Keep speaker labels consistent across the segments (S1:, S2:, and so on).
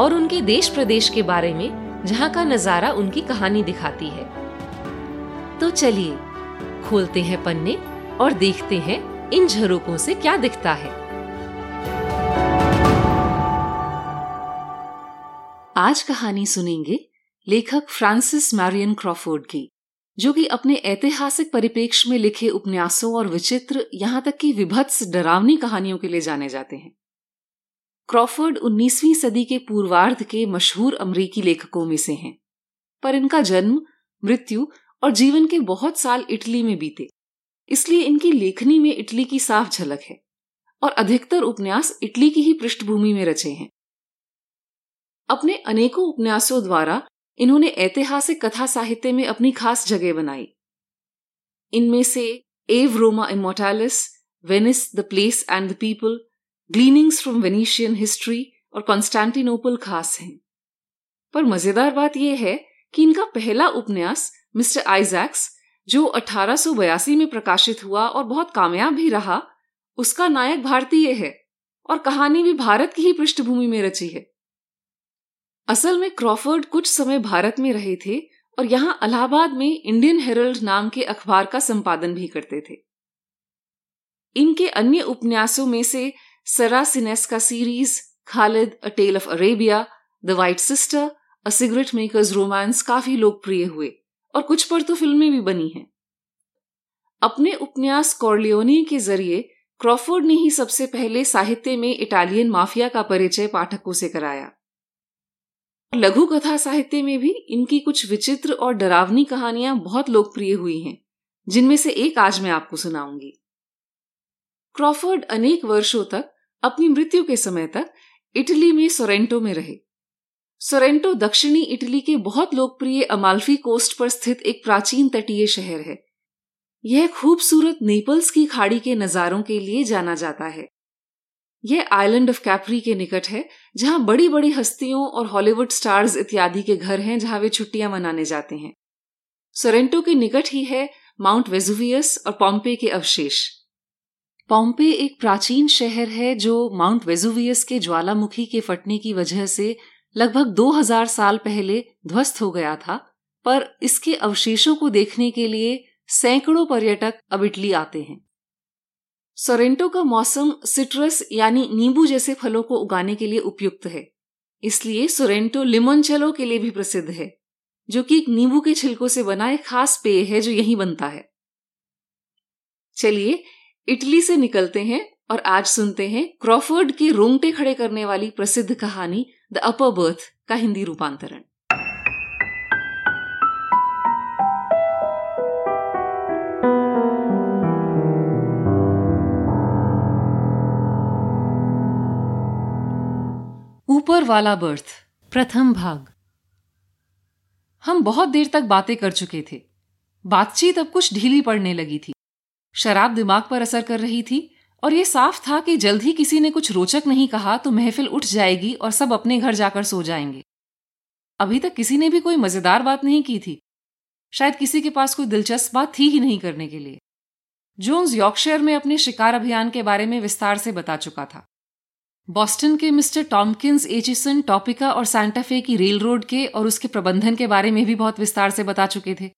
S1: और उनके देश प्रदेश के बारे में, जहाँ का नज़ारा उनकी कहानी दिखाती है। तो चलिए, खोलते हैं पन्ने और देखते हैं इन झरोकों से क्या दिखता है। आज कहानी सुनेंगे लेखक फ्रांसिस मैरियन क्रॉफोर्ड की, जो कि अपने ऐतिहासिक परिप्रेक्ष्य में लिखे उपन्यासों और विचित्र, यहाँ तक कि विभत्स डरावनी कहानियों के लिए जाने जाते हैं। क्रॉफर्ड 19वीं सदी के पूर्वार्ध के मशहूर अमरीकी लेखकों में से हैं। पर इनका जन्म, मृत्यु और जीवन के बहुत साल इटली में बीते। इसलिए इनकी लेखनी में इटली की साफ़ झलक है और अधिकतर उपन्यास इटली की ही पृष्ठभूमि में रचे हैं। अपने अनेकों उपन्यासों द्वारा इन्होंने ऐतिहासिक कथा साहित्य में अपनी खास जगह बनाई। इनमें से Ave Roma Immortalis Venice the place and the people gleanings from Venetian history और कॉन्स्टेंटिनोपल खास हैं। पर मज़ेदार बात यह है कि इनका पहला उपन्यास मिस्टर आइजैक्स, जो अठारह में प्रकाशित हुआ और बहुत कामयाब भी रहा, उसका नायक भारतीय है और कहानी भी भारत की ही पृष्ठभूमि में रची है। असल में क्रॉफर्ड कुछ समय भारत में रहे थे और यहाँ अलाहाबाद में इंडियन हेरल्ड नाम के अखबार का संपादन भी करते थे। इनके अन्य उपन्यासों में से Saracinesca series Khaled a tale of Arabia the white sister a cigarette maker's romance काफ़ी लोकप्रिय हुए और कुछ पर तो फ़िल्में भी बनी हैं। अपने उपन्यास कॉर्लियोनी के ज़रिए क्रॉफोर्ड ने ही सबसे पहले साहित्य में इटालियन माफिया का परिचय पाठकों से कराया। लघु कथा साहित्य में भी इनकी कुछ विचित्र और डरावनी कहानियाँ बहुत लोकप्रिय हुई हैं, जिनमें से एक आज मैं आपको सुनाऊँगी। क्रॉफर्ड अनेक वर्षों तक अपनी मृत्यु के समय तक इटली में सोरेंटो में रहे। सोरेंटो दक्षिणी इटली के बहुत लोकप्रिय अमाल्फी कोस्ट पर स्थित एक प्राचीन तटीय शहर है। यह खूबसूरत नेपल्स की खाड़ी के नजारों के लिए जाना जाता है। यह आइलैंड ऑफ़ कैप्री के निकट है, जहाँ बड़ी बड़ी हस्तियों और हॉलीवुड स्टार्स इत्यादि के घर हैं जहाँ वे छुट्टियाँ मनाने जाते हैं। सोरेंटो के निकट ही है माउंट वेजुवियस और पॉम्पे के अवशेष। पॉम्पे एक प्राचीन शहर है जो माउंट वेजुवियस के ज्वालामुखी के फटने की वजह से लगभग 2000 साल पहले ध्वस्त हो गया था, पर इसके अवशेषों को देखने के लिए सैकड़ों पर्यटक अब इटली आते हैं। सोरेंटो का मौसम सिट्रस यानी नींबू जैसे फलों को उगाने के लिए उपयुक्त है, इसलिए सोरेंटो लिमोनचेलो के लिए भी प्रसिद्ध है, जो कि एक नींबू के छिलकों से बना एक खास पेय है जो यहीं बनता है। चलिए इटली से निकलते हैं और आज सुनते हैं क्रॉफर्ड की रोंगटे खड़े करने वाली प्रसिद्ध कहानी द अपर बर्थ का हिंदी रूपांतरण। ऊपर वाला बर्थ, प्रथम भाग। हम बहुत देर तक बातें कर चुके थे। बातचीत अब कुछ ढीली पड़ने लगी थी। शराब दिमाग पर असर कर रही थी और ये साफ़ था कि जल्द ही किसी ने कुछ रोचक नहीं कहा तो महफिल उठ जाएगी और सब अपने घर जाकर सो जाएँगे। अभी तक किसी ने भी कोई मज़ेदार बात नहीं की थी। शायद किसी के पास कोई दिलचस्प बात थी ही नहीं करने के लिए। जोन्स यॉर्कशेयर में अपने शिकार अभियान के बारे में विस्तार से बता चुका था। बॉस्टन के मिस्टर टॉमकिंस एचिसन, टॉपिका और सैंटाफे की रेल रोड के और उसके प्रबंधन के बारे में भी बहुत विस्तार से बता चुके थे।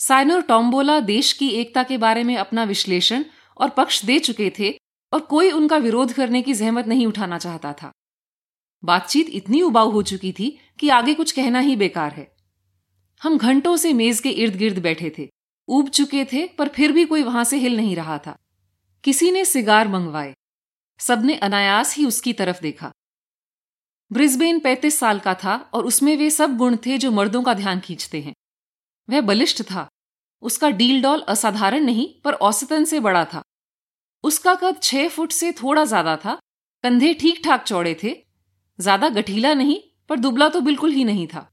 S1: साइनर टॉम्बोला देश की एकता के बारे में अपना विश्लेषण और पक्ष दे चुके थे और कोई उनका विरोध करने की जहमत नहीं उठाना चाहता था। बातचीत इतनी उबाऊ हो चुकी थी कि आगे कुछ कहना ही बेकार है। हम घंटों से मेज के इर्द गिर्द बैठे थे उब चुके थे, पर फिर भी कोई वहाँ से हिल नहीं रहा था। किसी ने सिगार मंगवाए। सबने अनायास ही उसकी तरफ़ देखा। ब्रिस्बेन पैंतीस साल का था और उसमें वे सब गुण थे जो मर्दों का ध्यान खींचते हैं। वह बलिष्ठ था। उसका डील डॉल असाधारण नहीं, पर औसतन से बड़ा था। उसका कद छह फुट से थोड़ा ज़्यादा था। कंधे ठीक ठाक चौड़े थे। ज़्यादा गठीला नहीं, पर दुबला तो बिल्कुल ही नहीं था।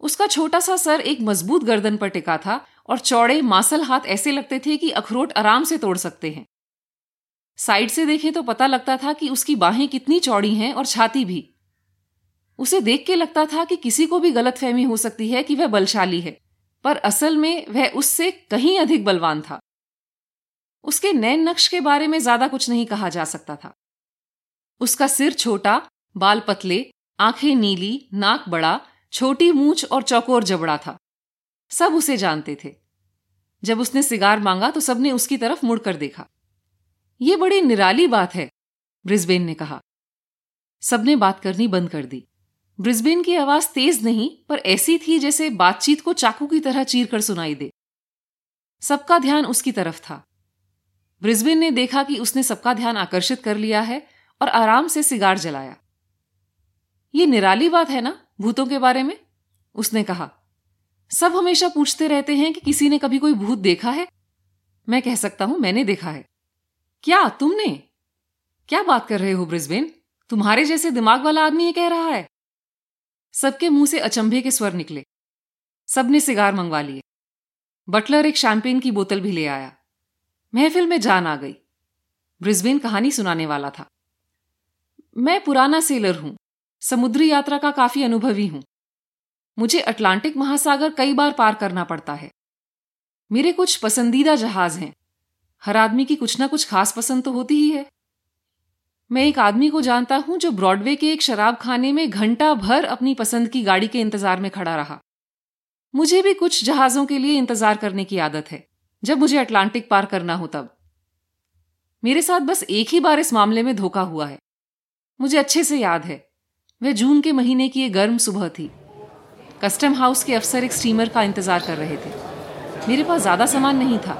S1: उसका छोटा सा सर एक मज़बूत गर्दन पर टिका था और चौड़े मासल हाथ ऐसे लगते थे कि अखरोट आराम से तोड़ सकते हैं। साइड से देखें तो पता लगता था कि उसकी बाहें कितनी चौड़ी हैं और छाती भी। उसे देख के लगता था कि किसी को भी गलतफहमी हो सकती है कि वह बलशाली है। पर असल में वह उससे कहीं अधिक बलवान था। उसके नैन नक्श के बारे में ज़्यादा कुछ नहीं कहा जा सकता था। उसका सिर छोटा, बाल पतले, आँखें नीली, नाक बड़ा, छोटी मूछ और चौकोर जबड़ा था। सब उसे जानते थे। जब उसने सिगार मांगा तो सबने उसकी तरफ़ मुड़कर देखा। यह बड़ी निराली बात है, ब्रिस्बेन ने कहा। सबने बात करनी बंद कर दी। ब्रिस्बेन की आवाज़ तेज नहीं, पर ऐसी थी जैसे बातचीत को चाकू की तरह चीर कर सुनाई दे। सबका ध्यान उसकी तरफ़ था। ब्रिस्बेन ने देखा कि उसने सबका ध्यान आकर्षित कर लिया है और आराम से सिगार जलाया। ये निराली बात है ना, भूतों के बारे में? उसने कहा। सब हमेशा पूछते रहते हैं कि किसी ने कभी कोई भूत देखा है? मैं कह सकता हूँ, मैंने देखा है। क्या, तुमने? क्या बात कर रहे हो ब्रिस्बेन? तुम्हारे जैसे दिमाग वाला आदमी ये कह रहा है। सबके मुँह से अचंभे के स्वर निकले। सबने सिगार मंगवा लिए। बटलर एक शैंपेन की बोतल भी ले आया। महफिल में जान आ गई। ब्रिस्बेन कहानी सुनाने वाला था। मैं पुराना सेलर हूँ। समुद्री यात्रा का काफ़ी अनुभवी हूँ। मुझे अटलांटिक महासागर कई बार पार करना पड़ता है। मेरे कुछ पसंदीदा जहाज़ हैं। हर आदमी की कुछ ना कुछ खास पसंद तो होती ही है। मैं एक आदमी को जानता हूँ जो ब्रॉडवे के एक शराब खाने में घंटा भर अपनी पसंद की गाड़ी के इंतज़ार में खड़ा रहा। मुझे भी कुछ जहाजों के लिए इंतज़ार करने की आदत है, जब मुझे अटलांटिक पार करना हो तब। मेरे साथ बस एक ही बार इस मामले में धोखा हुआ है। मुझे अच्छे से याद है, वह जून के महीने की एक गर्म सुबह थी। कस्टम हाउस के अफसर एक स्टीमर का इंतज़ार कर रहे थे। मेरे पास ज़्यादा सामान नहीं था।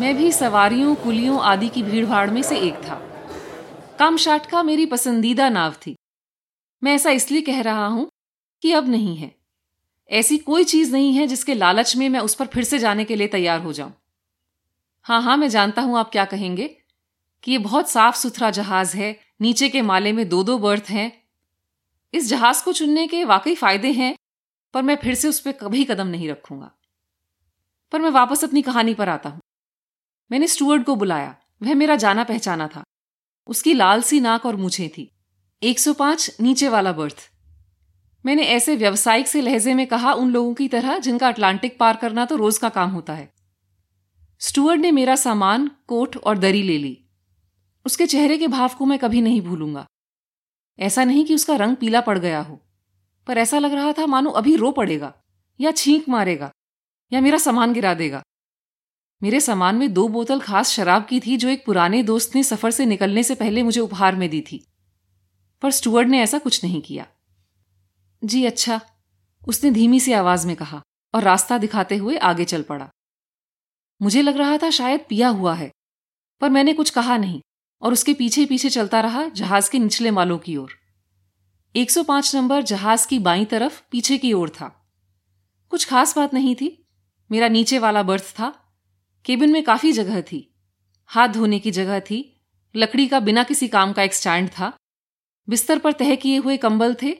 S1: मैं भी सवारियों, कुलियों आदि की भीड़ भाड़ में से एक था। कामशाटका मेरी पसंदीदा नाव थी। मैं ऐसा इसलिए कह रहा हूँ कि अब नहीं है। ऐसी कोई चीज़ नहीं है जिसके लालच में मैं उस पर फिर से जाने के लिए तैयार हो जाऊँ। हाँ हाँ मैं जानता हूँ आप क्या कहेंगे कि यह बहुत साफ़ सुथरा जहाज़ है, नीचे के माले में दो दो बर्थ हैं। इस जहाज़ को चुनने के वाकई फ़ायदे हैं, पर मैं फिर से उस पर कभी कदम नहीं रखूँगा। पर मैं वापस अपनी कहानी पर आता हूँ। मैंने स्टूअर्ड को बुलाया, वह मेरा जाना पहचाना था। उसकी लाल सी नाक और मुझे थी। 105 नीचे वाला बर्थ। मैंने ऐसे व्यवसायिक से लहजे में कहा, उन लोगों की तरह, जिनका अटलांटिक पार करना तो रोज का काम होता है। स्टूअर्ड ने मेरा सामान, कोट और दरी ले ली। उसके चेहरे के भाव को मैं कभी नहीं भूलूँगा। ऐसा नहीं कि उसका रंग पीला पड़ गया हो, पर ऐसा लग रहा था, मानो अभी रो पड़ेगा, या छींक मारेगा, या मेरा सामान गिरा देगा। मेरे सामान में दो बोतल खास शराब की थी जो एक पुराने दोस्त ने सफ़र से निकलने से पहले मुझे उपहार में दी थी। पर स्टूअर्ड ने ऐसा कुछ नहीं किया। जी अच्छा उसने धीमी सी आवाज़ में कहा और रास्ता दिखाते हुए आगे चल पड़ा। मुझे लग रहा था शायद पिया हुआ है, पर मैंने कुछ कहा नहीं और उसके पीछे पीछे चलता रहा जहाज़ के निचले मालों की ओर। 105 नंबर जहाज़ की बाई तरफ़ पीछे की ओर था। कुछ खास बात नहीं थी, मेरा नीचे वाला बर्थ था केबिन में काफ़ी जगह थी। हाथ धोने की जगह थी। लकड़ी का बिना किसी काम का एक स्टैंड था। बिस्तर पर तह किए हुए कंबल थे,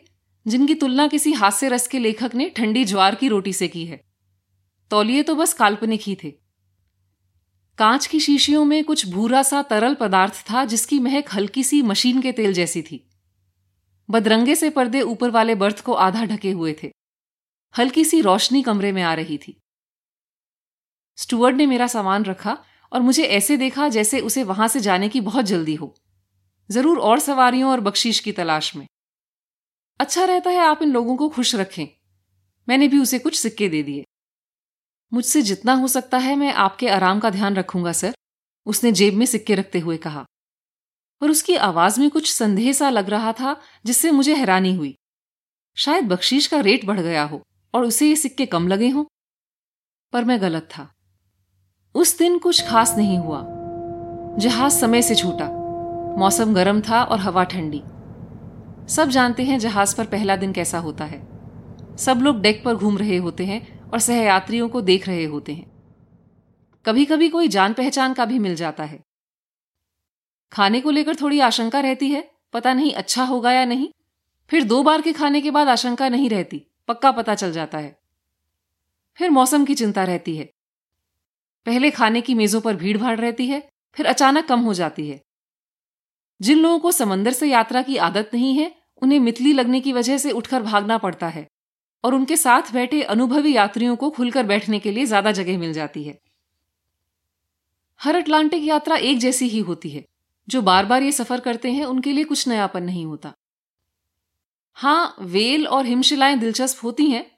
S1: जिनकी तुलना किसी हास्य रस के लेखक ने ठंडी ज्वार की रोटी से की है। तौलिए तो बस काल्पनिक ही थे। कांच की शीशियों में कुछ भूरा सा तरल पदार्थ था, जिसकी महक हल्की सी मशीन के तेल जैसी थी। बदरंगे से पर्दे ऊपर वाले बर्थ को आधा ढके हुए थे। हल्की सी रोशनी कमरे में आ रही थी। स्टुअर्ड ने मेरा सामान रखा और मुझे ऐसे देखा जैसे उसे वहाँ से जाने की बहुत जल्दी हो। ज़रूर और सवारियों और बख्शीश की तलाश में। अच्छा रहता है आप इन लोगों को खुश रखें। मैंने भी उसे कुछ सिक्के दे दिए। मुझसे जितना हो सकता है मैं आपके आराम का ध्यान रखूँगा, सर, उसने जेब में सिक्के रखते हुए कहा। पर उसकी आवाज़ में कुछ संदेह सा लग रहा था जिससे मुझे हैरानी हुई। शायद बख्शीश का रेट बढ़ गया हो और उसे ये सिक्के कम लगे हों। पर मैं गलत था। उस दिन कुछ खास नहीं हुआ। जहाज़ समय से छूटा। मौसम गर्म था और हवा ठंडी। सब जानते हैं जहाज़ पर पहला दिन कैसा होता है। सब लोग डेक पर घूम रहे होते हैं और सहयात्रियों को देख रहे होते हैं। कभी कभी कोई जान पहचान का भी मिल जाता है। खाने को लेकर थोड़ी आशंका रहती है, पता नहीं अच्छा होगा या नहीं। फिर दो बार के खाने के बाद आशंका नहीं रहती, पक्का पता चल जाता है। फिर मौसम की चिंता रहती है। पहले खाने की मेजों पर भीड़ भाड़ रहती है, फिर अचानक कम हो जाती है। जिन लोगों को समंदर से यात्रा की आदत नहीं है, उन्हें मितली लगने की वजह से उठकर भागना पड़ता है, और उनके साथ बैठे अनुभवी यात्रियों को खुलकर बैठने के लिए ज़्यादा जगह मिल जाती है। हर अटलांटिक यात्रा एक जैसी ही होती है, जो बार बार ये सफ़र करते हैं, उनके लिए कुछ नयापन नहीं होता। हाँ, वेल और हिमशिलाएँ दिलचस्प होती हैं,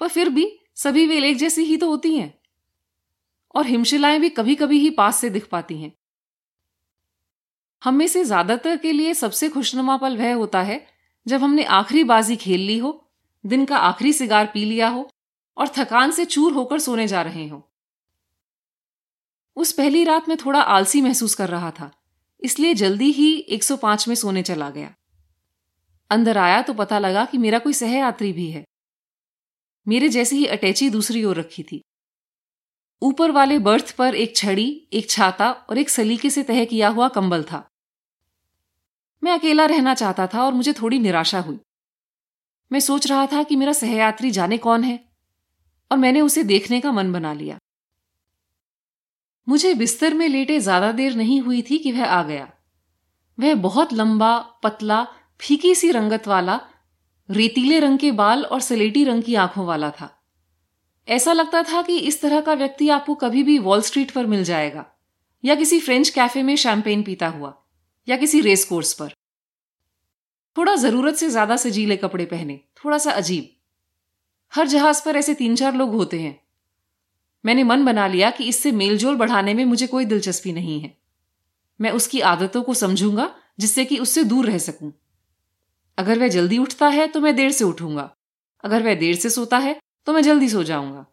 S1: पर फिर भी सभी वेल एक जैसी ही तो होती हैं। और हिमशिलाएँ भी कभी कभी ही पास से दिख पाती हैं। हम में से ज़्यादातर के लिए सबसे खुशनुमा पल वह होता है, जब हमने आखिरी बाजी खेल ली हो, दिन का आखिरी सिगार पी लिया हो, और थकान से चूर होकर सोने जा रहे हो। उस पहली रात में थोड़ा आलसी महसूस कर रहा था, इसलिए जल्दी ही 105 में सोने चला गया। अंदर आया तो पता लगा कि मेरा कोई सहयात्री भी है। मेरे जैसी ही अटैची दूसरी ओर रखी थी। ऊपर वाले बर्थ पर एक छड़ी, एक छाता और एक सलीके से तह किया हुआ कंबल था। मैं अकेला रहना चाहता था और मुझे थोड़ी निराशा हुई। मैं सोच रहा था कि मेरा सहयात्री जाने कौन है और मैंने उसे देखने का मन बना लिया। मुझे बिस्तर में लेटे ज़्यादा देर नहीं हुई थी कि वह आ गया। वह बहुत लंबा, पतला, फीकी सी रंगत वाला, रेतीले रंग के बाल और सलेटी रंग की आँखों वाला था। ऐसा लगता था कि इस तरह का व्यक्ति आपको कभी भी वॉल स्ट्रीट पर मिल जाएगा, या किसी फ्रेंच कैफ़े में शैंपेन पीता हुआ, या किसी रेस कोर्स पर। थोड़ा ज़रूरत से ज़्यादा सजीले कपड़े पहने, थोड़ा सा अजीब। हर जहाज़ पर ऐसे तीन चार लोग होते हैं। मैंने मन बना लिया कि इससे मेलजोल बढ़ाने में मुझे कोई दिलचस्पी नहीं है। मैं उसकी आदतों को समझूँगा, जिससे कि उससे दूर रह सकूँ। अगर वह जल्दी उठता है तो मैं देर से उठूँगा। अगर वह देर से सोता है तो मैं जल्दी सो जाऊँगा।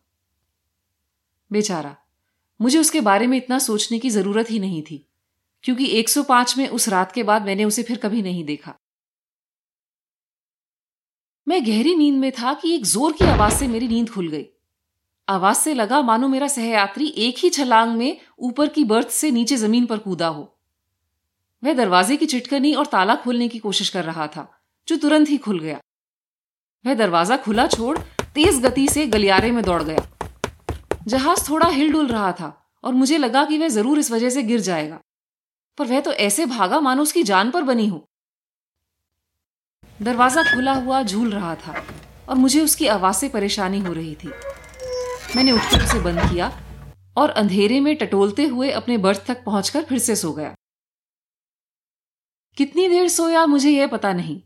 S1: बेचारा, मुझे उसके बारे में इतना सोचने की ज़रूरत ही नहीं थी, क्योंकि 105 में उस रात के बाद मैंने उसे फिर कभी नहीं देखा। मैं गहरी नींद में था कि एक ज़ोर की आवाज़ से मेरी नींद खुल गई। आवाज़ से लगा, मानो मेरा सहयात्री एक ही छलांग में ऊपर की बर्थ से नीचे ज़मीन पर कूदा हो। वह दरवाजे की चिटकनी और ताला खोलने की कोशिश कर रहा था, जो तुरंत ही खुल गया। वह दरवाज़ा खुला छोड़ तेज गति से गलियारे में दौड़ गया। जहाज़ थोड़ा हिल डुल रहा था और मुझे लगा कि वह ज़रूर इस वजह से गिर जाएगा। पर वह तो ऐसे भागा मानो उसकी जान पर बनी हो। दरवाज़ा खुला हुआ झूल रहा था और मुझे उसकी आवाज़ से परेशानी हो रही थी। मैंने उठकर उसे बंद किया और अंधेरे में टटोलते हुए अपने बर्थ तक पहुंचकर फिर से सो गया। कितनी देर सोया मुझे यह पता नहीं,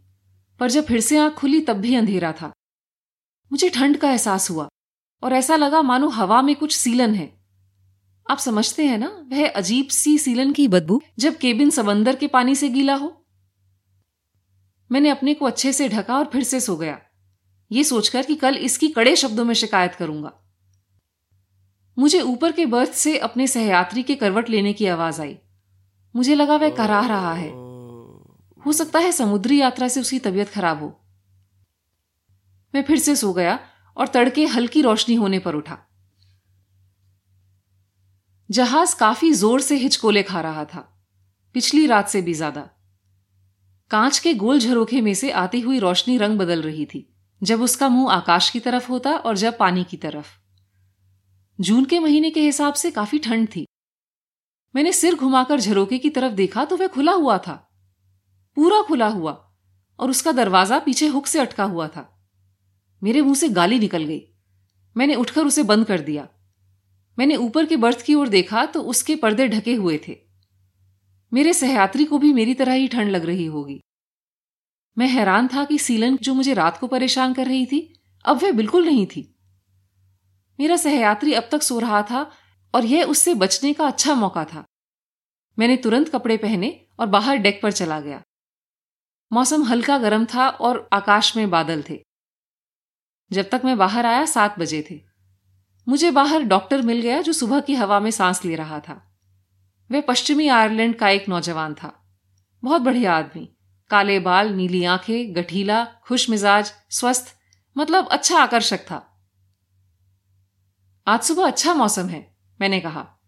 S1: पर जब फिर से आँख खुली तब भी अंधेरा था। मुझे ठंड का एहसास हुआ, और ऐसा लगा मानो हवा में कुछ सीलन है। आप समझते हैं ना, वह अजीब सी सीलन की बदबू जब केबिन समंदर के पानी से गीला हो? मैंने अपने को अच्छे से ढका और फिर से सो गया। ये सोचकर कि कल इसकी कड़े शब्दों में शिकायत करूँगा। मुझे ऊपर के बर्थ से अपने सहयात्री के करवट लेने की आवाज़ आई। मुझे लगा वह कराह रहा है। हो सकता है समुद्री यात्रा से उसकी तबीयत खराब हो। मैं फिर से सो गया और तड़के हल्की रोशनी होने पर उठा। जहाज़ काफ़ी ज़ोर से हिचकोले खा रहा था। पिछली रात से भी ज़्यादा। कांच के गोल झरोखे में से आती हुई रोशनी रंग बदल रही थी, जब उसका मुँह आकाश की तरफ़ होता और जब पानी की तरफ़। जून के महीने के हिसाब से काफ़ी ठंड थी। मैंने सिर घुमाकर झरोके की तरफ़ देखा तो वह खुला हुआ था। पूरा खुला हुआ और उसका दरवाज़ा पीछे हुक से अटका हुआ था। मेरे मुँह से गाली निकल गई। मैंने उठकर उसे बंद कर दिया। मैंने ऊपर के बर्थ की ओर देखा तो उसके पर्दे ढके हुए थे। मेरे सहयात्री को भी मेरी तरह ही ठंड लग रही होगी। मैं हैरान था कि सीलन जो मुझे रात को परेशान कर रही थी, अब वह बिल्कुल नहीं थी। मेरा सहयात्री अब तक सो रहा था और यह उससे बचने का अच्छा मौका था। मैंने तुरंत कपड़े पहने और बाहर डेक पर चला गया। मौसम हल्का गर्म था और आकाश में बादल थे। जब तक मैं बाहर आया सात बजे थे। मुझे बाहर डॉक्टर मिल गया जो सुबह की हवा में सांस ले रहा था। वह पश्चिमी आयरलैंड का एक नौजवान था। बहुत बढ़िया आदमी। काले बाल, नीली आँखें, गठीला, खुश मिजाज, स्वस्थ मतलब अच्छा आकर्षक था। आज सुबह अच्छा मौसम है, मैंने कहा।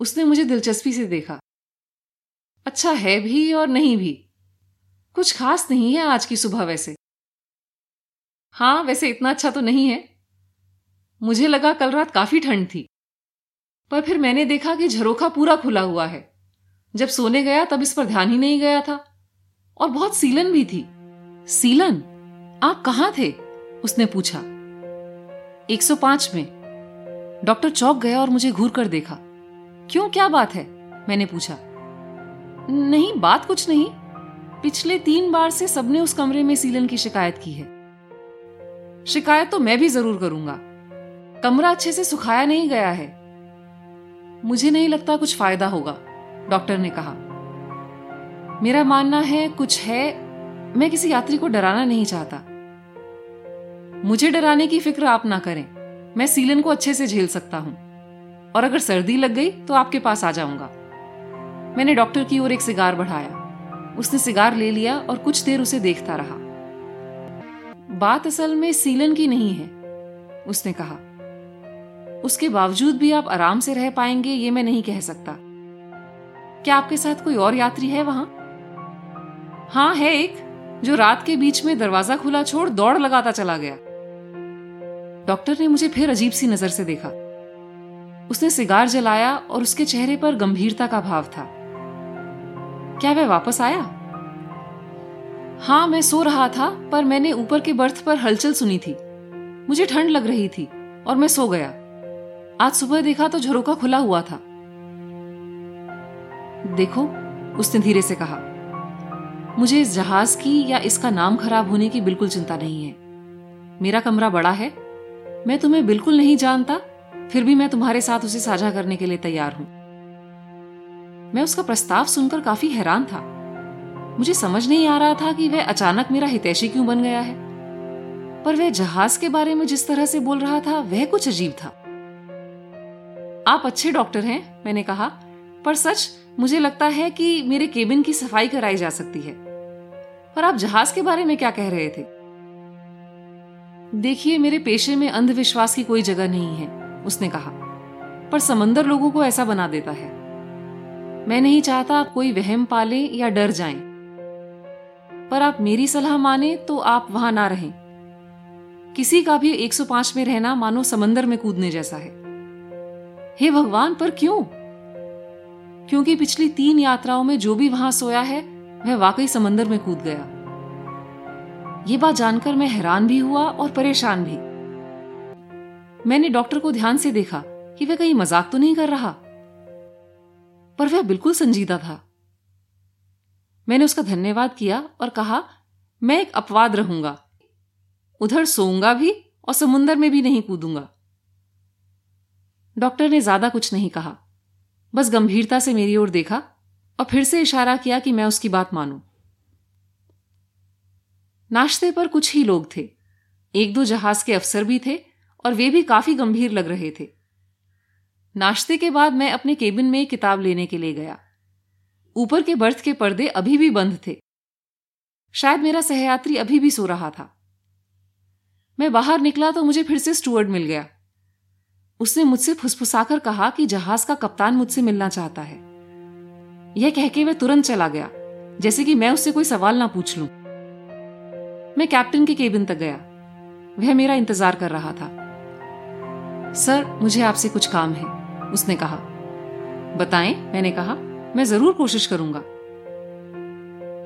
S1: उसने मुझे दिलचस्पी से देखा। अच्छा है भी और नहीं भी। कुछ खास नहीं है आज की सुबह वैसे। हाँ वैसे इतना अच्छा तो नहीं है। मुझे लगा कल रात काफ़ी ठंड थी। पर फिर मैंने देखा कि झरोखा पूरा खुला हुआ है। जब सोने गया, तब इस पर ध्यान ही नहीं गया था। और बहुत सीलन भी थी। सीलन? आप कहाँ थे? उसने पूछा। 105 में। डॉक्टर चौक गया और मुझे घूर कर देखा। क्यों, क्या बात है? मैंने पूछा। नहीं, बात कुछ नहीं। पिछले तीन बार से सबने उस कमरे में सीलन की शिकायत की है। शिकायत तो मैं भी ज़रूर करूँगा। कमरा अच्छे से सुखाया नहीं गया है। मुझे नहीं लगता कुछ फ़ायदा होगा, डॉक्टर ने कहा। मेरा मानना है कुछ है, मैं किसी यात्री को डराना नहीं चाहता। मुझे डराने की फ़िक्र आप ना करें, मैं सीलन को अच्छे से झेल सकता हूँ। और अगर सर्दी लग गई तो आपके पास आ जाऊँगा। मैंने डॉक्टर की ओर एक सिगार बढ़ाया। उसने सिगार ले लिया और कुछ देर उसे देखता रहा। बात असल में सीलन की नहीं है, उसने कहा। उसके बावजूद भी आप आराम से रह पाएँगे, ये मैं नहीं कह सकता। क्या आपके साथ कोई और यात्री है वहाँ? हाँ है एक, जो रात के बीच में दरवाज़ा खुला छोड़ दौड़ लगाता चला गया। डॉक्टर ने मुझे फिर अजीब सी नज़र से देखा। उसने सिगार जलाया और उसके चेहरे पर गंभीरता का भाव था। क्या वह वापस आया? हाँ मैं सो रहा था, पर मैंने ऊपर के बर्थ पर हलचल सुनी थी। मुझे ठंड लग रही थी, और मैं सो गया। आज सुबह देखा तो झरोका खुला हुआ था। देखो, उसने धीरे से कहा, मुझे इस जहाज़ की या इसका नाम खराब होने की बिल्कुल चिंता नहीं है। मेरा कमरा बड़ा है, मैं तुम्हें बिल्कुल नहीं जानता, फिर भी मैं तुम्हारे साथ उसे साझा करने के लिए तैयार हूँ। मैं उसका प्रस्ताव सुनकर काफ़ी हैरान था। मुझे समझ नहीं आ रहा था कि वह अचानक मेरा हितैषी क्यों बन गया है। पर वह जहाज़ के बारे में जिस तरह से बोल रहा था, वह कुछ अजीब था। आप अच्छे डॉक्टर हैं, मैंने कहा, पर सच, मुझे लगता है कि मेरे केबिन की सफ़ाई कराई जा सकती है। पर आप जहाज़ के बारे में क्या कह रहे थे? देखिए, मेरे पेशे में अंधविश्वास की कोई जगह नहीं है, उसने कहा। पर समंदर लोगों को ऐसा बना देता है। मैं नहीं चाहता आप कोई वहम पाले या डर जाएँ। पर आप मेरी सलाह माने तो आप वहाँ ना रहें। किसी का भी 105 में रहना मानो समंदर में कूदने जैसा है। हे भगवान, पर क्यों? क्योंकि पिछली तीन यात्राओं में जो भी वहाँ सोया है, वह वाकई समंदर में कूद गया। ये बात जानकर मैं हैरान भी हुआ और परेशान भी। मैंने डॉक्टर को ध्यान से देखा कि वह कहीं मज़ाक तो नहीं कर रहा। पर वह बिल्कुल संजीदा था। मैंने उसका धन्यवाद किया और कहा, मैं एक अपवाद रहूँगा। उधर सोऊँगा भी और समुंदर में भी नहीं कूदूँगा। डॉक्टर ने ज़्यादा कुछ नहीं कहा। बस गंभीरता से मेरी ओर देखा और फिर से इशारा किया कि मैं उसकी बात मानूं। नाश्ते पर कुछ ही लोग थे। एक दो जहाज़ के अफसर भी थे और वे भी काफ़ी गंभीर लग रहे थे। नाश्ते के बाद मैं अपने केबिन में किताब लेने के लिए गया। ऊपर के बर्थ के पर्दे अभी भी बंद थे। शायद मेरा सहयात्री अभी भी सो रहा था। मैं बाहर निकला तो मुझे फिर से स्टूअर्ड मिल गया। उसने मुझसे फुसफुसाकर कहा कि जहाज़ का कप्तान मुझसे मिलना चाहता है। यह कह के वह तुरंत चला गया, जैसे कि मैं उससे कोई सवाल ना पूछ लूँ। मैं कैप्टन के केबिन तक गया। वह मेरा इंतज़ार कर रहा था। सर, मुझे आपसे कुछ काम है, उसने कहा। बताएँ, मैंने कहा। मैं ज़रूर कोशिश करूँगा।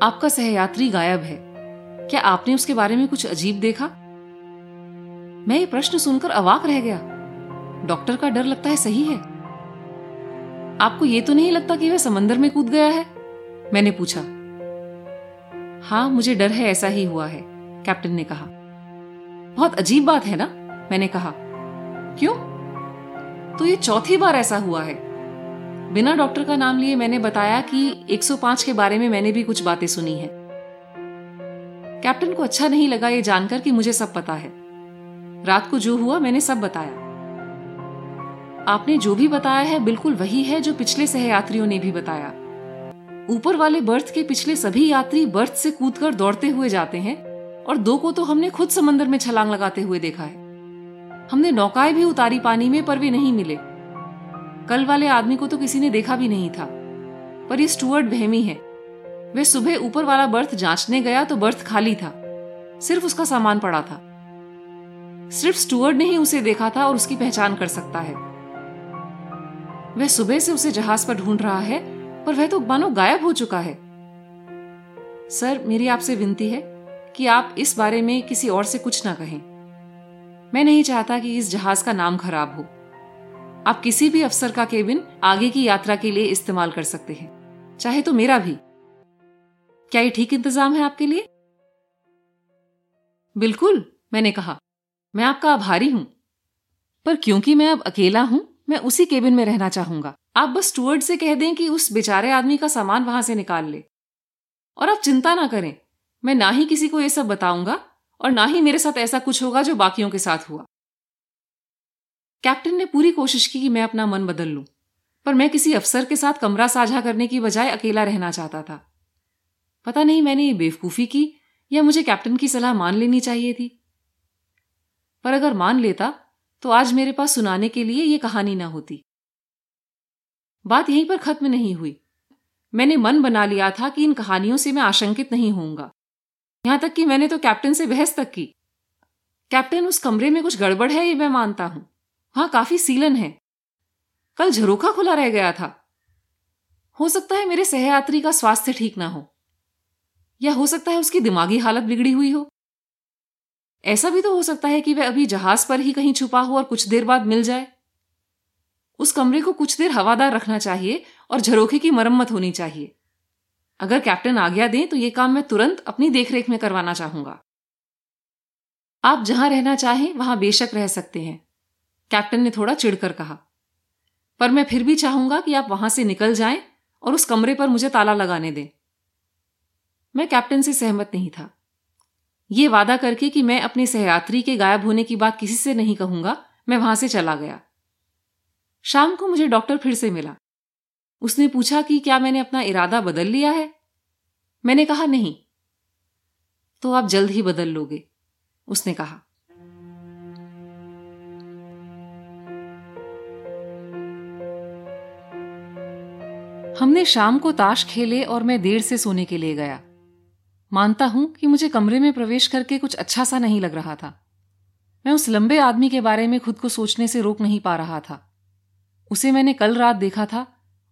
S1: आपका सहयात्री गायब है। क्या आपने उसके बारे में कुछ अजीब देखा? मैं ये प्रश्न सुनकर अवाक रह गया। डॉक्टर का डर लगता है सही है। आपको ये तो नहीं लगता कि वह समंदर में कूद गया है? मैंने पूछा। हाँ मुझे डर है, ऐसा ही हुआ है, कैप्टन ने कहा। बहुत अजीब बात है ना? मैंने कहा। क्यों? तो ये चौथी बार ऐसा हुआ है। बिना डॉक्टर का नाम लिए मैंने बताया कि 105 के बारे में मैंने भी कुछ बातें सुनी है। कैप्टन को अच्छा नहीं लगा ये जानकर कि मुझे सब पता है। रात को जो हुआ मैंने सब बताया। आपने जो भी बताया है बिल्कुल वही है जो पिछले सहयात्रियों ने भी बताया। ऊपर वाले बर्थ के पिछले सभी यात्री बर्थ से कूदकर दौड़ते हुए जाते हैं और दो को तो हमने खुद समंदर में छलांग लगाते हुए देखा है। हमने नौकाएँ भी उतारी पानी में पर वे नहीं मिले। कल वाले आदमी को तो किसी ने देखा भी नहीं था। पर ये स्टूअर्ड वहमी है। वह सुबह ऊपर वाला बर्थ जांचने गया तो बर्थ खाली था। सिर्फ़ उसका सामान पड़ा था। सिर्फ़ स्टुअर्ड ने ही उसे देखा था और उसकी पहचान कर सकता है। वह सुबह से उसे जहाज़ पर ढूंढ रहा है, पर वह तो मानो गायब हो चुका है। सर, मेरी आपसे विनती है कि आप इस बारे में किसी और से कुछ ना कहें। मैं नहीं चाहता कि इस जहाज़ का नाम खराब हो। आप किसी भी अफसर का केबिन आगे की यात्रा के लिए इस्तेमाल कर सकते हैं। चाहे तो मेरा भी। क्या ये ठीक इंतज़ाम है आपके लिए? बिल्कुल, मैंने कहा। मैं आपका आभारी हूँ। पर क्योंकि मैं अब अकेला हूँ, मैं उसी केबिन में रहना चाहूँगा। आप बस स्टूअर्ड से कह दें कि उस बेचारे आदमी का सामान वहाँ से निकाल ले। और आप चिंता ना करें। मैं ना ही किसी को यह सब बताऊँगा, और ना ही मेरे साथ ऐसा कुछ होगा जो बाकियों के साथ हुआ। कैप्टन ने पूरी कोशिश की कि मैं अपना मन बदल लूँ, पर मैं किसी अफसर के साथ कमरा साझा करने की बजाय अकेला रहना चाहता था। पता नहीं मैंने ये बेवकूफ़ी की या मुझे कैप्टन की सलाह मान लेनी चाहिए थी। पर अगर मान लेता तो आज मेरे पास सुनाने के लिए यह कहानी ना होती। बात यहीं पर खत्म नहीं हुई। मैंने मन बना लिया था कि इन कहानियों से मैं आशंकित नहीं होऊँगा। यहाँ तक कि मैंने तो कैप्टन से बहस तक की। कैप्टन, उस कमरे में कुछ गड़बड़ है ये मैं मानता हूँ। वहाँ काफ़ी सीलन है। कल झरोखा खुला रह गया था। हो सकता है मेरे सहयात्री का स्वास्थ्य ठीक ना हो, या हो सकता है उसकी दिमागी हालत बिगड़ी हुई हो। ऐसा भी तो हो सकता है कि वह अभी जहाज़ पर ही कहीं छुपा हो और कुछ देर बाद मिल जाए। उस कमरे को कुछ देर हवादार रखना चाहिए और झरोखे की मरम्मत होनी चाहिए। अगर कैप्टन आज्ञा दें तो यह काम मैं तुरंत अपनी देखरेख में करवाना चाहूँगा। आप जहाँ रहना चाहें, वहाँ बेशक रह सकते हैं। कैप्टन ने थोड़ा चिढ़कर कहा, पर मैं फिर भी चाहूँगा कि आप वहाँ से निकल जाएँ और उस कमरे पर मुझे ताला लगाने दें। मैं कैप्टन से सहमत नहीं था। ये वादा करके कि मैं अपने सहयात्री के गायब होने की बात किसी से नहीं कहूँगा, मैं वहाँ से चला गया। शाम को मुझे डॉक्टर फिर से मिला। उसने पूछा कि क्या मैंने अपना इरादा बदल लिया है? मैंने कहा, नहीं। तो आप जल्द ही बदल लोगे, उसने कहा। हमने शाम को ताश खेले और मैं देर से सोने के लिए गया। मानता हूँ कि मुझे कमरे में प्रवेश करके कुछ अच्छा सा नहीं लग रहा था। मैं उस लंबे आदमी के बारे में खुद को सोचने से रोक नहीं पा रहा था। उसे मैंने कल रात देखा था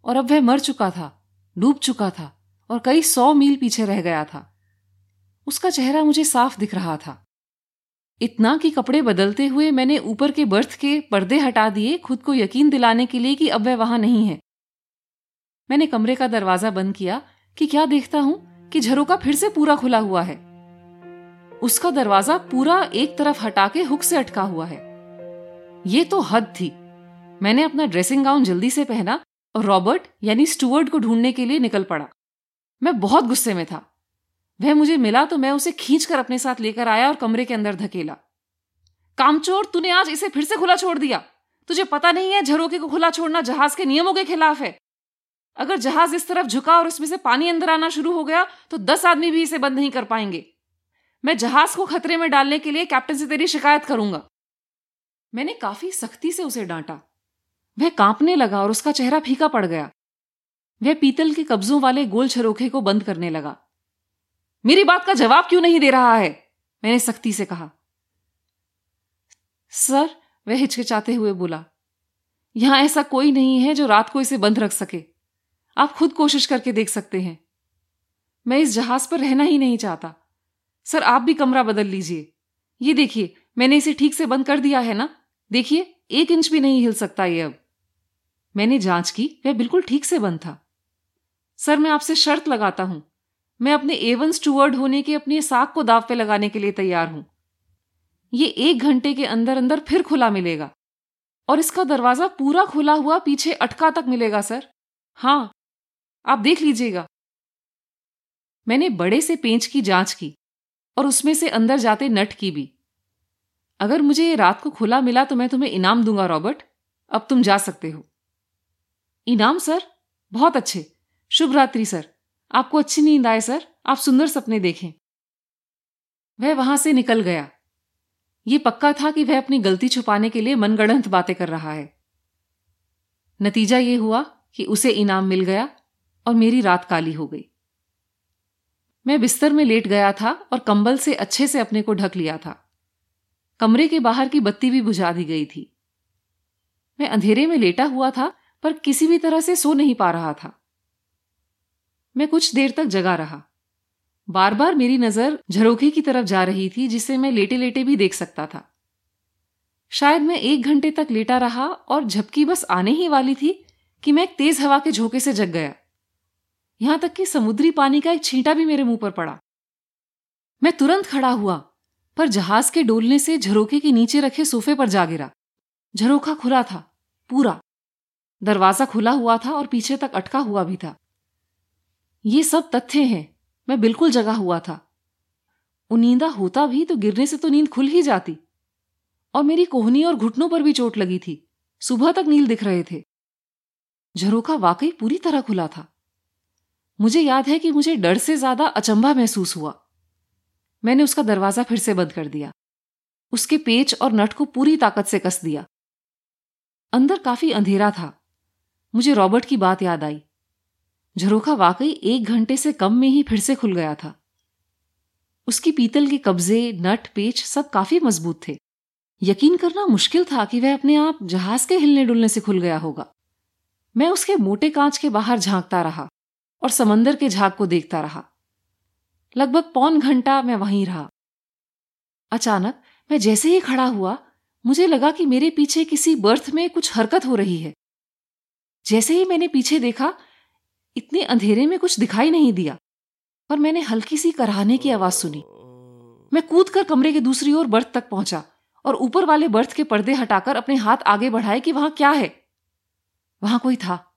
S1: और अब वह मर चुका था, डूब चुका था और कई सौ मील पीछे रह गया था। उसका चेहरा मुझे साफ़ दिख रहा था। इतना कि कपड़े बदलते हुए मैंने ऊपर के बर्थ के पर्दे हटा दिए खुद को यकीन दिलाने के लिए कि अब वह वहाँ नहीं है। मैंने कमरे का दरवाज़ा बंद किया कि क्या देखता हूँ कि झरोका फिर से पूरा खुला हुआ है। उसका दरवाज़ा पूरा एक तरफ़ हटा के हुक से अटका हुआ है। ये तो हद थी। मैंने अपना ड्रेसिंग गाउन जल्दी से पहना और रॉबर्ट, यानी स्टुअर्ट को ढूँढने के लिए निकल पड़ा। मैं बहुत गुस्से में था। वह मुझे मिला तो मैं उसे खींचकर अपने साथ लेकर आया और कमरे के अंदर धकेला। कामचोर, तूने आज इसे फिर से खुला छोड़ दिया। तुझे पता नहीं है झरोके को खुला छोड़ना जहाज़ के नियमों के खिलाफ है। अगर जहाज़ इस तरफ़ झुका और उसमें से पानी अंदर आना शुरू हो गया तो दस आदमी भी इसे बंद नहीं कर पाएँगे। मैं जहाज़ को खतरे में डालने के लिए कैप्टन से तेरी शिकायत करूँगा। मैंने काफ़ी सख्ती से उसे डांटा। वह कांपने लगा और उसका चेहरा फीका पड़ गया। वह पीतल के कब्जों वाले गोल छरोखे को बंद करने लगा। मेरी बात का जवाब क्यों नहीं दे रहा है? मैंने सख्ती से कहा। सर, वह हिचकिचाते हुए बोला, यहाँ ऐसा कोई नहीं है जो रात को इसे बंद रख सके। आप खुद कोशिश करके देख सकते हैं। मैं इस जहाज़ पर रहना ही नहीं चाहता। सर, आप भी कमरा बदल लीजिए। ये देखिए, मैंने इसे ठीक से बंद कर दिया है ना? देखिए, एक इंच भी नहीं हिल सकता ये अब। मैंने जाँच की, वह बिल्कुल ठीक से बंद था। सर, मैं आपसे शर्त लगाता हूँ। मैं अपने एवन स्टूवर्ड होने के अपने साख को दाव पे लगाने के लिए तैयार हूँ। ये एक घंटे के अंदर अंदर फिर खुला मिलेगा। और इसका दरवाज़ा पूरा खुला हुआ पीछे अटका तक मिलेगा, सर। हाँ आप देख लीजिएगा। मैंने बड़े से पेंच की जाँच की और उसमें से अंदर जाते नट की भी। अगर मुझे ये रात को खुला मिला तो मैं तुम्हें इनाम दूँगा, रॉबर्ट। अब तुम जा सकते हो। इनाम, सर? बहुत अच्छे। शुभ रात्रि, सर। आपको अच्छी नींद आए, सर। आप सुंदर सपने देखें। वह वहाँ से निकल गया। ये पक्का था कि वह अपनी गलती छुपाने के लिए मनगढ़ंत बातें कर रहा है। नतीजा ये हुआ कि उसे इनाम मिल गया। और मेरी रात काली हो गई। मैं बिस्तर में लेट गया था और कंबल से अच्छे से अपने को ढक लिया था। कमरे के बाहर की बत्ती भी बुझा दी गई थी। मैं अंधेरे में लेटा हुआ था, पर किसी भी तरह से सो नहीं पा रहा था। मैं कुछ देर तक जगा रहा। बार बार मेरी नज़र झरोखे की तरफ़ जा रही थी, जिसे मैं लेटे लेटे भी देख सकता था। शायद मैं एक घंटे तक लेटा रहा और झपकी बस आने ही वाली थी कि मैं एक तेज हवा के झोंके से जग गया। यहाँ तक कि समुद्री पानी का एक छींटा भी मेरे मुँह पर पड़ा। मैं तुरंत खड़ा हुआ, पर जहाज़ के डोलने से झरोखे के नीचे रखे सोफे पर जा गिरा। झरोखा खुला था, पूरा। दरवाज़ा खुला हुआ था और पीछे तक अटका हुआ भी था। ये सब तथ्य हैं, मैं बिल्कुल जगा हुआ था। उनींदा होता भी तो गिरने से तो नींद खुल ही जाती। और मेरी कोहनी और घुटनों पर भी चोट लगी थी। सुबह तक नील दिख रहे थे। झरोखा वाकई पूरी तरह खुला था। मुझे याद है कि मुझे डर से ज़्यादा अचंभा महसूस हुआ। मैंने उसका दरवाज़ा फिर से बंद कर दिया। उसके पेच और नट को पूरी ताकत से कस दिया। अंदर काफ़ी अंधेरा था। मुझे रॉबर्ट की बात याद आई। झरोखा वाकई एक घंटे से कम में ही फिर से खुल गया था। उसकी पीतल के कब्जे, नट, पेच सब काफ़ी मज़बूत थे। यकीन करना मुश्किल था कि वह अपने आप जहाज़ के हिलने डुलने से खुल गया होगा। मैं उसके मोटे कांच के बाहर झांकता रहा। और समंदर के झाग को देखता रहा। लगभग पौन घंटा मैं वहीं रहा। अचानक मैं जैसे ही खड़ा हुआ, मुझे लगा कि मेरे पीछे किसी बर्थ में कुछ हरकत हो रही है। जैसे ही मैंने पीछे देखा, इतने अंधेरे में कुछ दिखाई नहीं दिया, पर मैंने हल्की सी कराहने की आवाज़ सुनी। मैं कूद कर कमरे के दूसरी ओर बर्थ तक पहुँचा और ऊपर वाले बर्थ के पर्दे हटाकर अपने हाथ आगे बढ़ाए कि वहाँ क्या है। वहाँ कोई था।